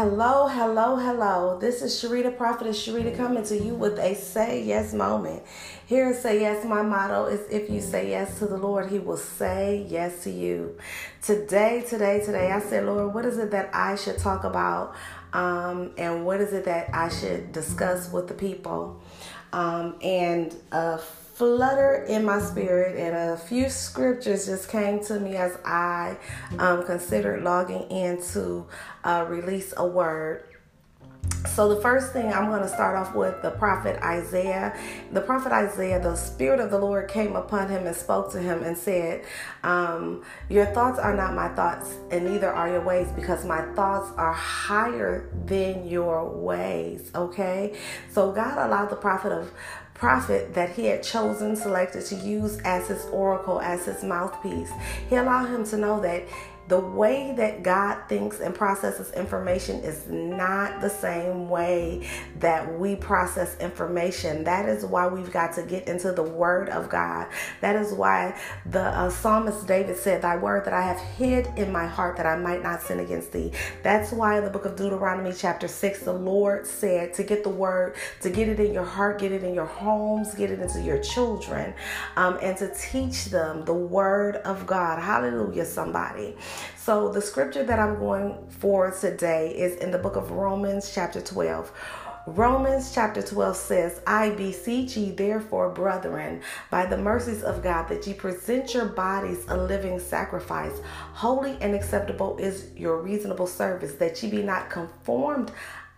Hello, hello, hello. This is Sharita Prophet. Prophetess Sharita coming to you with a say yes moment. Here is say yes. My motto is if you say yes to the Lord, He will say yes to you. Today, today, today, I said, Lord, what is it that I should talk about? Um, and what is it that I should discuss with the people? Um, and uh, flutter in my spirit, and a few scriptures just came to me as I um, considered logging in to uh, release a word. So, the first thing I'm going to start off with the prophet Isaiah. The prophet Isaiah, the Spirit of the Lord came upon him and spoke to him and said, um, Your thoughts are not my thoughts, and neither are your ways, because my thoughts are higher than your ways. Okay? So, God allowed the prophet of prophet that he had chosen, selected to use as his oracle, as his mouthpiece. He allowed him to know that the way that God thinks and processes information is not the same way that we process information. That is why we've got to get into the Word of God. That is why the uh, psalmist David said, Thy word that I have hid in my heart that I might not sin against thee. That's why in the book of Deuteronomy, chapter 6, the Lord said to get the Word, to get it in your heart, get it in your homes, get it into your children, um, and to teach them the Word of God. Hallelujah, somebody. So, the scripture that I'm going for today is in the book of Romans, chapter 12. Romans chapter 12 says, I beseech ye, therefore, brethren, by the mercies of God, that ye present your bodies a living sacrifice, holy and acceptable is your reasonable service, that ye be not conformed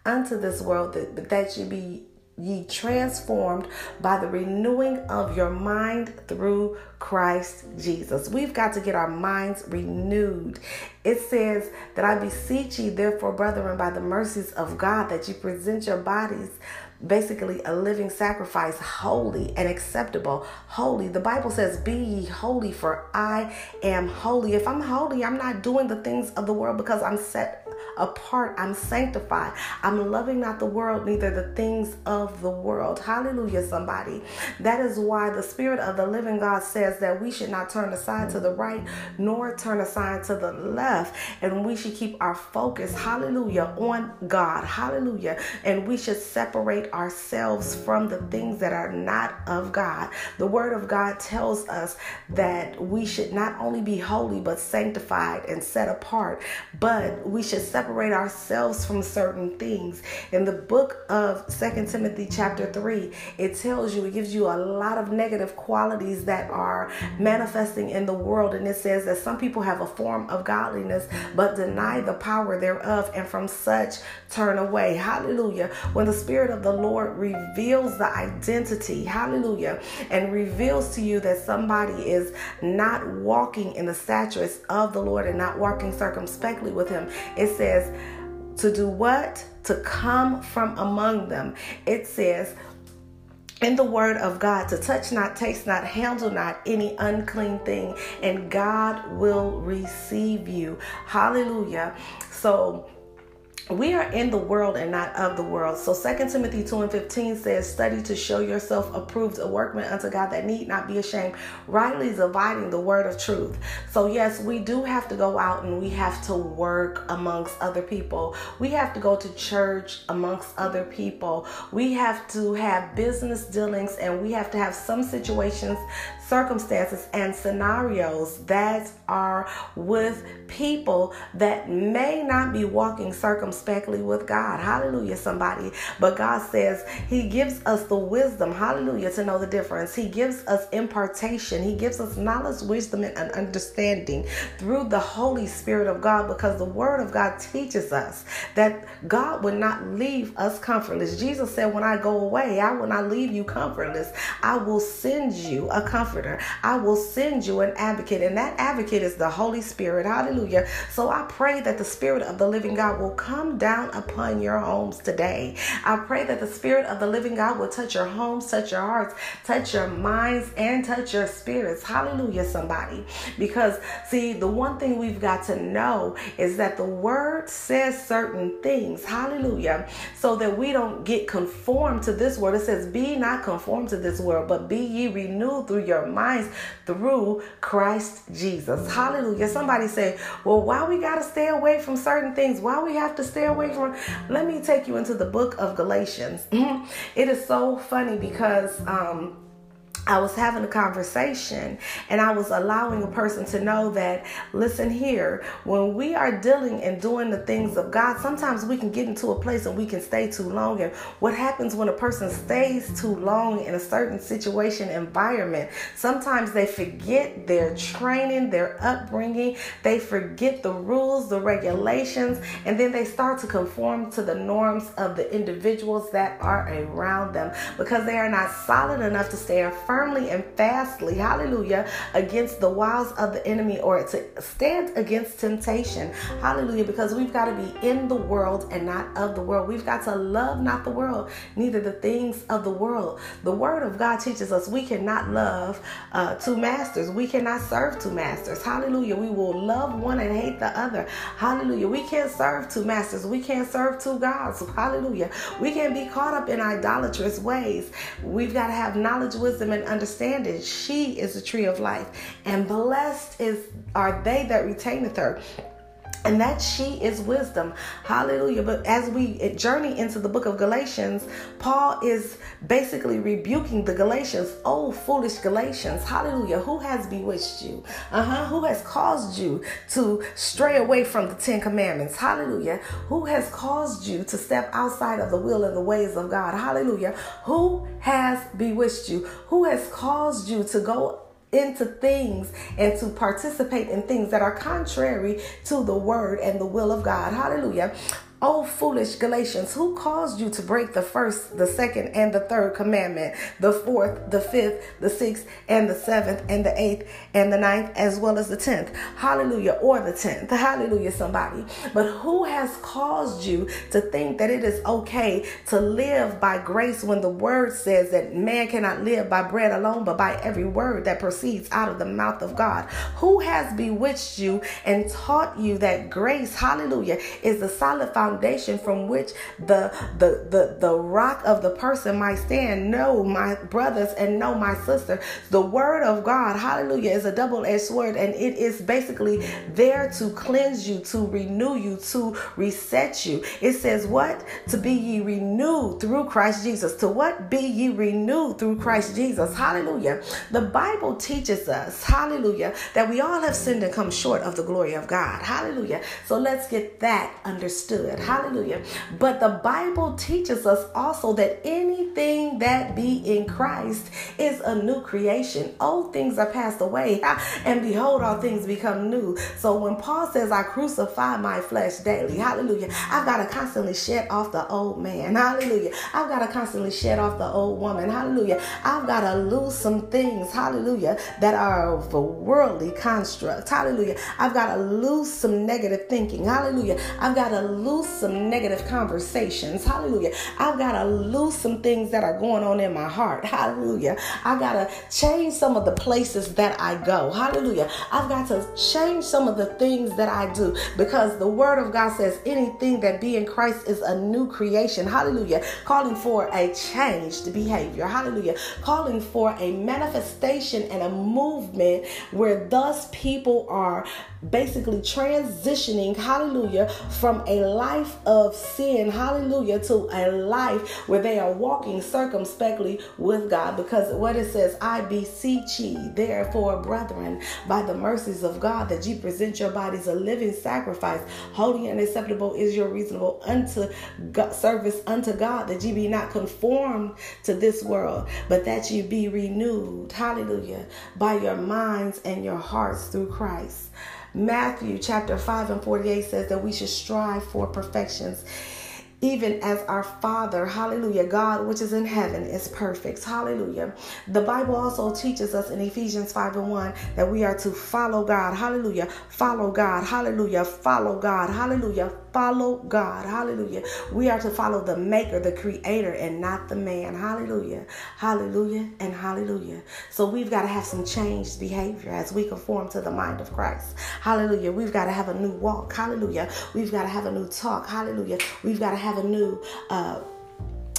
unto this world, but that ye be ye transformed by the renewing of your mind through Christ Jesus. We've got to get our minds renewed. It says that I beseech ye, therefore, brethren, by the mercies of God, that you present your bodies basically a living sacrifice, holy and acceptable. Holy. The Bible says, Be ye holy, for I am holy. If I'm holy, I'm not doing the things of the world because I'm set apart. I'm sanctified. I'm loving not the world, neither the things of the world. Hallelujah, somebody. That is why the Spirit of the living God says that we should not turn aside to the right nor turn aside to the left. And we should keep our focus, hallelujah, on God. Hallelujah. And we should separate ourselves from the things that are not of God. The Word of God tells us that we should not only be holy, but sanctified and set apart, but we should separate ourselves from certain things. In the book of Second Timothy, chapter 3, it tells you, it gives you a lot of negative qualities that are manifesting in the world. And it says that some people have a form of godliness, but deny the power thereof, and from such turn away. Hallelujah. When the Spirit of the Lord reveals the identity, hallelujah, and reveals to you that somebody is not walking in the statutes of the Lord and not walking circumspectly with Him, it says, to do what? To come from among them. It says, in the word of God to touch not, taste not, handle not any unclean thing, and God will receive you. Hallelujah. So, we are in the world and not of the world. So 2 Timothy 2 and 15 says, Study to show yourself approved, a workman unto God that need not be ashamed, rightly dividing the word of truth. So, yes, we do have to go out and we have to work amongst other people. We have to go to church amongst other people. We have to have business dealings and we have to have some situations, circumstances, and scenarios that are with people that may not be walking circumspectly with God. Hallelujah, somebody. But God says He gives us the wisdom, hallelujah, to know the difference. He gives us impartation. He gives us knowledge, wisdom, and understanding through the Holy Spirit of God because the Word of God teaches us that God would not leave us comfortless. Jesus said, When I go away, I will not leave you comfortless. I will send you a comforter. I will send you an advocate, and that advocate is the Holy Spirit. Hallelujah. So I pray that the Spirit of the living God will come down upon your homes today. I pray that the Spirit of the living God will touch your homes, touch your hearts, touch your minds, and touch your spirits. Hallelujah, somebody. Because, see, the one thing we've got to know is that the Word says certain things. Hallelujah. So that we don't get conformed to this world. It says, Be not conformed to this world, but be ye renewed through your minds through Christ Jesus. Hallelujah. Somebody say, well, why we got to stay away from certain things? Why we have to stay away from. Let me take you into the book of Galatians. it is so funny because, um, I was having a conversation and I was allowing a person to know that, listen here, when we are dealing and doing the things of God, sometimes we can get into a place and we can stay too long. And what happens when a person stays too long in a certain situation, environment, sometimes they forget their training, their upbringing, they forget the rules, the regulations, and then they start to conform to the norms of the individuals that are around them because they are not solid enough to stay firmly and fastly, hallelujah, against the wiles of the enemy or to stand against temptation, hallelujah, because we've got to be in the world and not of the world. We've got to love not the world, neither the things of the world. The word of God teaches us we cannot love uh, two masters, we cannot serve two masters, hallelujah. We will love one and hate the other, hallelujah. We can't serve two masters, we can't serve two gods, hallelujah. We can't be caught up in idolatrous ways. We've got to have knowledge, wisdom, and and understanding. She is the tree of life, and blessed is are they that retaineth her and that she is wisdom. Hallelujah. But as we journey into the book of galatians paul is basically rebuking the galatians. Oh foolish galatians. Hallelujah. Who has bewitched you? Uh-huh. Who has caused you to stray away from the ten commandments? Hallelujah. Who has caused you to step outside of the will and the ways of god? Hallelujah. Who has bewitched you? Who has caused you to go into things and to participate in things that are contrary to the word and the will of God. Hallelujah. Oh, foolish Galatians, who caused you to break the first, the second, and the third commandment, the fourth, the fifth, the sixth, and the seventh, and the eighth, and the ninth, as well as the tenth? Hallelujah, or the tenth. Hallelujah, somebody. But who has caused you to think that it is okay to live by grace when the word says that man cannot live by bread alone, but by every word that proceeds out of the mouth of God? Who has bewitched you and taught you that grace, hallelujah, is the solid foundation? Foundation from which the the the, the rock of the person might stand. No, my brothers and no, my sister. The word of God, hallelujah, is a double-edged sword, and it is basically there to cleanse you, to renew you, to reset you. It says, What? To be ye renewed through Christ Jesus. To what? Be ye renewed through Christ Jesus. Hallelujah. The Bible teaches us, hallelujah, that we all have sinned and come short of the glory of God. Hallelujah. So let's get that understood. Hallelujah. But the Bible teaches us also that anything that be in Christ is a new creation. Old things are passed away, and behold, all things become new. So when Paul says, I crucify my flesh daily, hallelujah, I've got to constantly shed off the old man, hallelujah. I've got to constantly shed off the old woman, hallelujah. I've got to lose some things, hallelujah, that are of a worldly construct, hallelujah. I've got to lose some negative thinking, hallelujah. I've got to lose some negative conversations. Hallelujah. I've got to lose some things that are going on in my heart. Hallelujah. I got to change some of the places that I go. Hallelujah. I've got to change some of the things that I do because the word of God says anything that be in Christ is a new creation. Hallelujah. Calling for a changed behavior. Hallelujah. Calling for a manifestation and a movement where thus people are basically transitioning, hallelujah, from a life of sin, hallelujah, to a life where they are walking circumspectly with God. Because what it says, I beseech ye, therefore, brethren, by the mercies of God, that ye present your bodies a living sacrifice, holy and acceptable is your reasonable unto God, service unto God, that ye be not conformed to this world, but that ye be renewed, hallelujah, by your minds and your hearts through Christ. Matthew chapter 5 and 48 says that we should strive for perfections even as our Father, hallelujah, God which is in heaven is perfect. Hallelujah. The Bible also teaches us in Ephesians 5 and 1 that we are to follow God. Hallelujah. Follow God. Hallelujah. Follow God. Hallelujah follow God. Hallelujah. We are to follow the maker, the creator, and not the man. Hallelujah. Hallelujah and hallelujah. So we've got to have some changed behavior as we conform to the mind of Christ. Hallelujah. We've got to have a new walk. Hallelujah. We've got to have a new talk. Hallelujah. We've got to have a new uh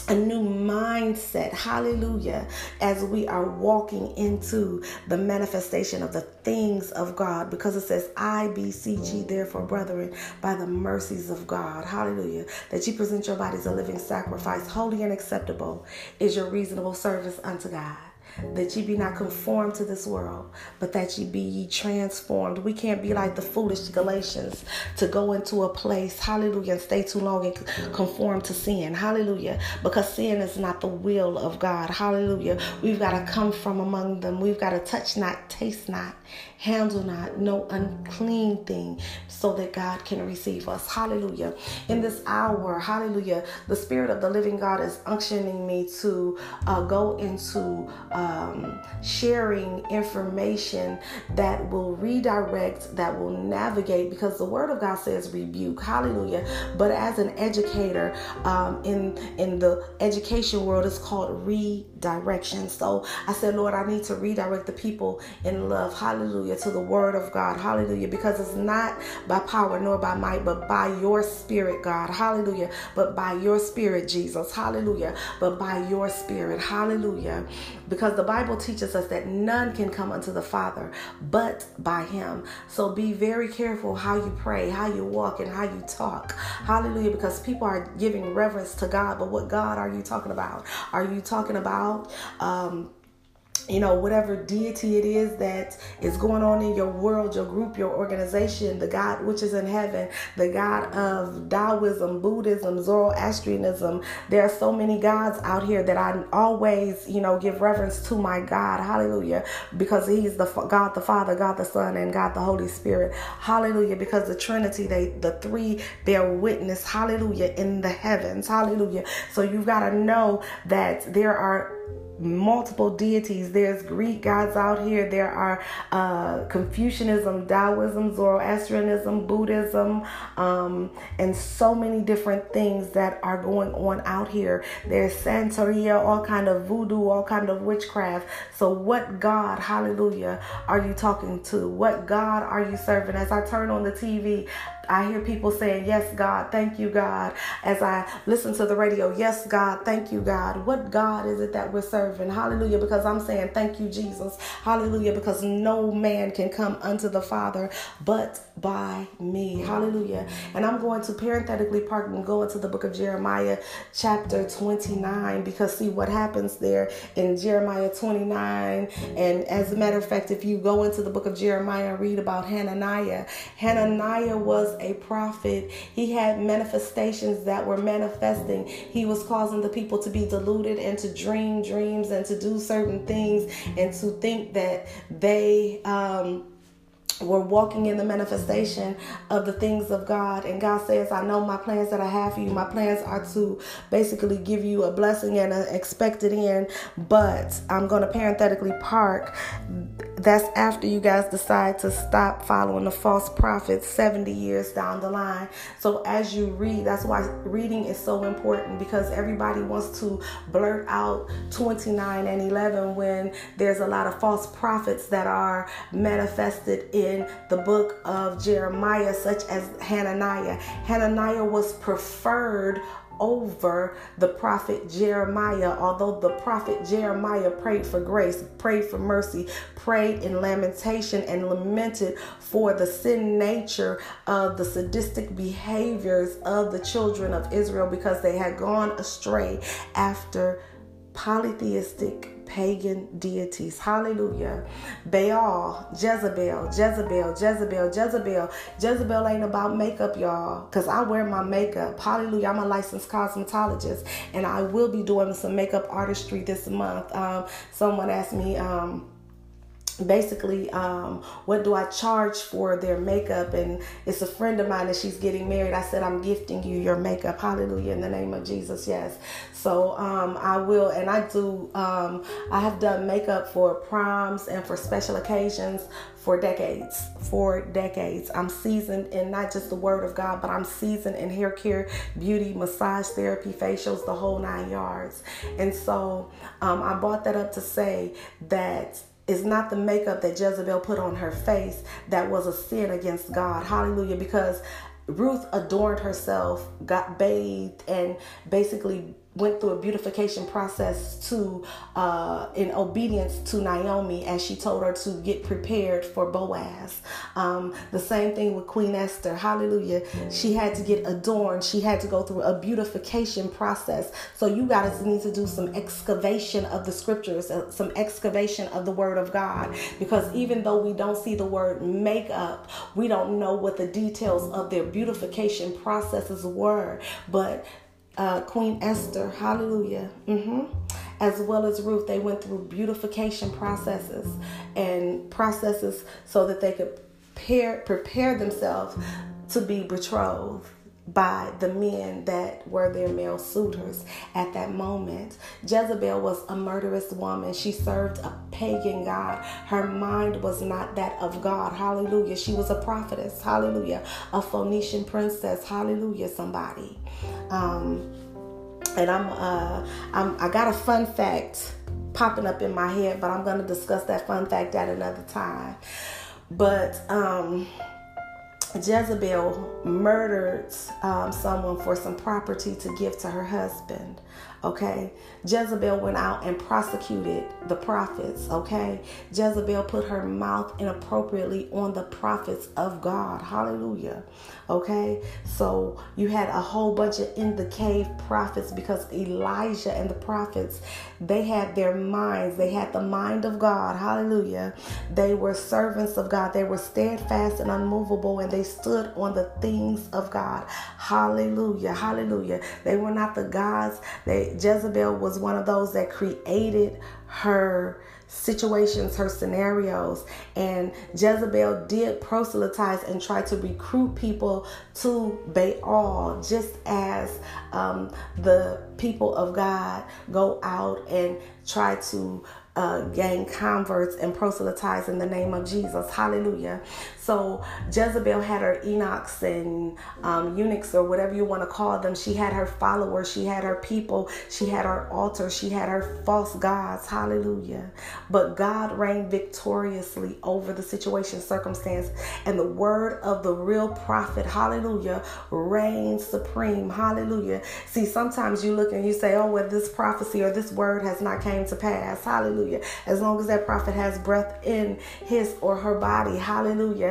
a new mindset, hallelujah, as we are walking into the manifestation of the things of God, because it says, I beseech ye, therefore, brethren, by the mercies of God, hallelujah, that you present your bodies a living sacrifice, holy and acceptable, is your reasonable service unto God that ye be not conformed to this world, but that ye be ye transformed. We can't be like the foolish Galatians to go into a place, hallelujah, and stay too long and conform to sin, hallelujah, because sin is not the will of God, hallelujah. We've got to come from among them. We've got to touch not, taste not, handle not no unclean thing so that God can receive us. Hallelujah. In this hour, hallelujah, the Spirit of the living God is unctioning me to uh, go into um, sharing information that will redirect, that will navigate, because the Word of God says rebuke. Hallelujah. But as an educator um, in, in the education world, it's called redirection. So I said, Lord, I need to redirect the people in love. Hallelujah, to the word of God, hallelujah, because it's not by power nor by might, but by your spirit, God, hallelujah, but by your spirit, Jesus, hallelujah, but by your spirit, hallelujah, because the Bible teaches us that none can come unto the Father but by him. So be very careful how you pray, how you walk, and how you talk, hallelujah, because people are giving reverence to God, but what God are you talking about? Are you talking about, um, you know, whatever deity it is that is going on in your world, your group, your organization, the God which is in heaven, the God of Taoism, Buddhism, Zoroastrianism. There are so many gods out here that I always, you know, give reverence to my God. Hallelujah. Because He's the God the Father, God the Son, and God the Holy Spirit. Hallelujah. Because the Trinity, they the three bear witness, hallelujah, in the heavens. Hallelujah. So you've got to know that there are multiple deities. There's Greek gods out here. There are uh, Confucianism, Taoism, Zoroastrianism, Buddhism, um, and so many different things that are going on out here. There's Santeria, all kind of voodoo, all kind of witchcraft. So what God, hallelujah, are you talking to? What God are you serving? As I turn on the TV, I hear people saying, Yes, God, thank you, God. As I listen to the radio, Yes, God, thank you, God. What God is it that we're serving? Hallelujah. Because I'm saying, Thank you, Jesus. Hallelujah. Because no man can come unto the Father but by me. Hallelujah. And I'm going to parenthetically park and go into the book of Jeremiah, chapter 29, because see what happens there in Jeremiah 29. And as a matter of fact, if you go into the book of Jeremiah and read about Hananiah, Hananiah was was a prophet. He had manifestations that were manifesting. He was causing the people to be deluded and to dream dreams and to do certain things and to think that they um we're walking in the manifestation of the things of God. And God says, I know my plans that I have for you. My plans are to basically give you a blessing and an expected end. But I'm going to parenthetically park. That's after you guys decide to stop following the false prophets 70 years down the line. So as you read, that's why reading is so important because everybody wants to blurt out 29 and 11 when there's a lot of false prophets that are manifested in the book of Jeremiah, such as Hananiah. Hananiah was preferred over the prophet Jeremiah, although the prophet Jeremiah prayed for grace, prayed for mercy, prayed in lamentation, and lamented for the sin nature of the sadistic behaviors of the children of Israel because they had gone astray after polytheistic pagan deities. Hallelujah. Baal, Jezebel, Jezebel, Jezebel, Jezebel. Jezebel ain't about makeup, y'all, because I wear my makeup. Hallelujah. I'm a licensed cosmetologist and I will be doing some makeup artistry this month. Um, someone asked me, um, basically um, what do i charge for their makeup? And it's a friend of mine and she's getting married. I said i'm gifting you your makeup. Hallelujah in the name of jesus yes. So um, i will and i do um, i have done makeup for proms and for special occasions for decades for decades. I'm seasoned in not just the word of god but i'm seasoned in hair care beauty massage therapy facials the whole nine yards. And so um, i brought that up to say that it's not the makeup that Jezebel put on her face that was a sin against God. Hallelujah. Because Ruth adorned herself, got bathed, and basically went through a beautification process to uh, in obedience to Naomi as she told her to get prepared for Boaz. Um, the same thing with Queen Esther. Hallelujah. She had to get adorned. She had to go through a beautification process. So you guys need to do some excavation of the scriptures, uh, some excavation of the word of God because even though we don't see the word makeup, we don't know what the details of their beautification processes were. But uh, Queen Esther, hallelujah, mm-hmm. as well as Ruth, they went through beautification processes and processes so that they could prepare, prepare themselves to be betrothed by the men that were their male suitors at that moment. Jezebel was a murderous woman. She served a pagan God. Her mind was not that of God. Hallelujah. She was a prophetess. Hallelujah. A Phoenician princess. Hallelujah. Somebody. Um, and I'm, uh, I'm, I got a fun fact popping up in my head, but I'm going to discuss that fun fact at another time. But, um, Jezebel murdered um, someone for some property to give to her husband. Okay. Jezebel went out and prosecuted the prophets. Okay. Jezebel put her mouth inappropriately on the prophets of God. Hallelujah. Okay. So you had a whole bunch of in the cave prophets because Elijah and the prophets, they had their minds. They had the mind of God. Hallelujah. They were servants of God. They were steadfast and unmovable and they stood on the things of God. Hallelujah. Hallelujah. They were not the gods. They Jezebel was one of those that created her situations, her scenarios. And Jezebel did proselytize and try to recruit people to Baal, just as um, the people of God go out and try to uh, gain converts and proselytize in the name of Jesus. Hallelujah. So Jezebel had her Enochs and um, eunuchs or whatever you want to call them. She had her followers. She had her people. She had her altar. She had her false gods. Hallelujah. But God reigned victoriously over the situation, circumstance, and the word of the real prophet. Hallelujah. Reigns supreme. Hallelujah. See, sometimes you look and you say, oh, well, this prophecy or this word has not came to pass. Hallelujah. Hallelujah. As long as that prophet has breath in his or her body. Hallelujah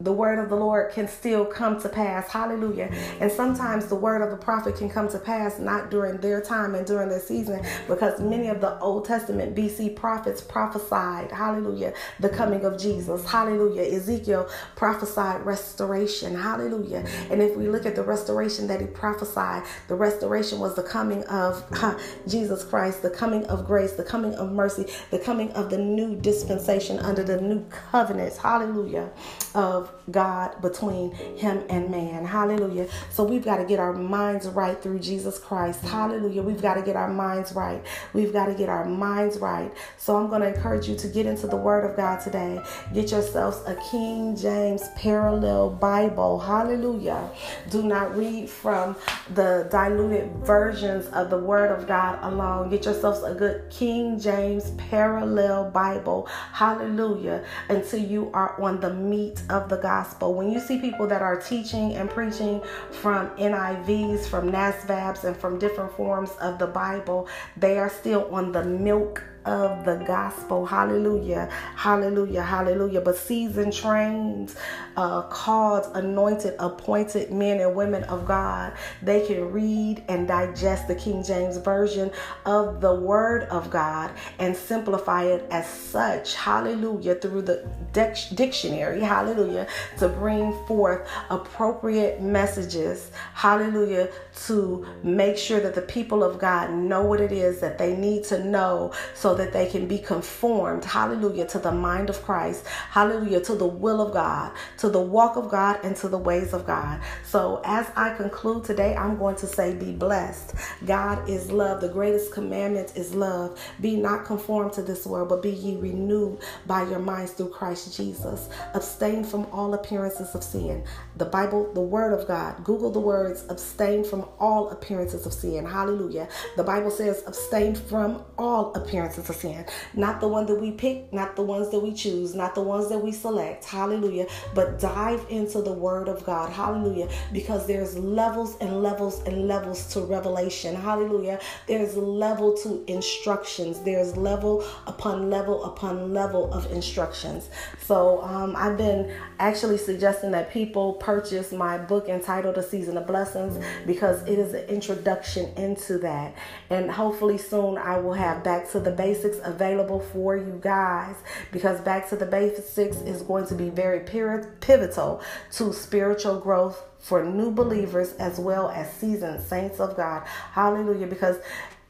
the word of the Lord can still come to pass. Hallelujah. Mm-hmm. And sometimes the word of the prophet can come to pass not during their time and during their season because many of the Old Testament BC prophets prophesied, hallelujah, the mm-hmm. coming of Jesus. Hallelujah. Ezekiel prophesied restoration. Hallelujah. Mm-hmm. And if we look at the restoration that he prophesied, the restoration was the coming of huh, Jesus Christ, the coming of grace, the coming of mercy, the coming of the new dispensation under the new covenants. Hallelujah. Of God between him and man. Hallelujah. So we've got to get our minds right through Jesus Christ. Hallelujah. We've got to get our minds right. We've got to get our minds right. So I'm going to encourage you to get into the Word of God today. Get yourselves a King James parallel Bible. Hallelujah. Do not read from the diluted versions of the Word of God alone. Get yourselves a good King James parallel Bible. Hallelujah. Until you are on the meat of the gospel. When you see people that are teaching and preaching from NIVs, from NASVABs, and from different forms of the Bible, they are still on the milk of the gospel. Hallelujah. Hallelujah. Hallelujah. But seasoned, trained, uh, called, anointed, appointed men and women of God, they can read and digest the King James Version of the Word of God and simplify it as such. Hallelujah. Through the dictionary. Hallelujah. To bring forth appropriate messages. Hallelujah. To make sure that the people of God know what it is that they need to know so that they can be conformed, hallelujah, to the mind of Christ, hallelujah, to the will of God, to the walk of God, and to the ways of God. So, as I conclude today, I'm going to say, Be blessed. God is love. The greatest commandment is love. Be not conformed to this world, but be ye renewed by your minds through Christ Jesus. Abstain from all appearances of sin. The Bible, the Word of God. Google the words abstain from all appearances of sin. Hallelujah. The Bible says abstain from all appearances to sin. Not the one that we pick, not the ones that we choose, not the ones that we select. Hallelujah. But dive into the word of God. Hallelujah. Because there's levels and levels and levels to revelation. Hallelujah. There's level to instructions. There's level upon level upon level of instructions. So um, I've been actually suggesting that people purchase my book entitled A Season of Blessings because it is an introduction into that. And hopefully soon I will have Back to the Basics available for you guys because Back to the Basics is going to be very pivotal to spiritual growth for new believers as well as seasoned saints of God. Hallelujah. Because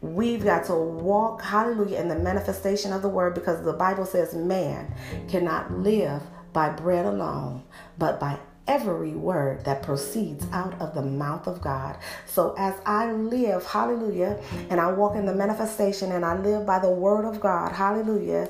We've got to walk, hallelujah, in the manifestation of the word because the Bible says man cannot live by bread alone, but by every word that proceeds out of the mouth of God. So as I live, hallelujah, and I walk in the manifestation and I live by the word of God, hallelujah.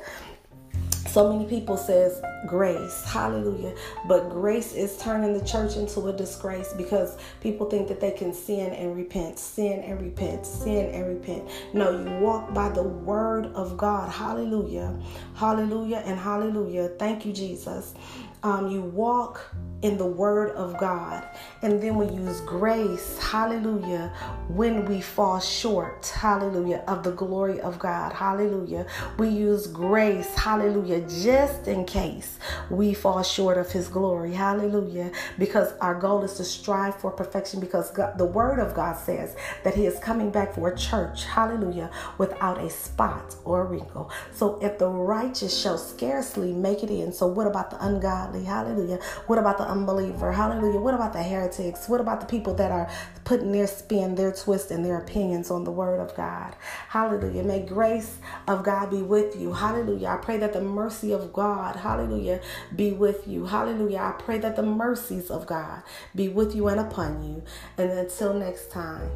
So many people says grace, hallelujah, but grace is turning the church into a disgrace because people think that they can sin and repent, sin and repent, sin and repent. No, you walk by the word of God, hallelujah, hallelujah, and hallelujah. Thank you, Jesus um, you walk in the Word of God. And then we use grace, hallelujah, when we fall short, hallelujah, of the glory of God, hallelujah. We use grace, hallelujah, just in case we fall short of His glory, hallelujah, because our goal is to strive for perfection because God, the Word of God says that He is coming back for a church, hallelujah, without a spot or a wrinkle. So if the righteous shall scarcely make it in, so what about the ungodly? Hallelujah. What about the unbeliever? Hallelujah. What about the heretics? What about the people that are putting their spin, their twist, and their opinions on the word of God? Hallelujah. May grace of God be with you. Hallelujah. I pray that the mercy of God, hallelujah, be with you. Hallelujah. I pray that the mercies of God be with you and upon you. And until next time.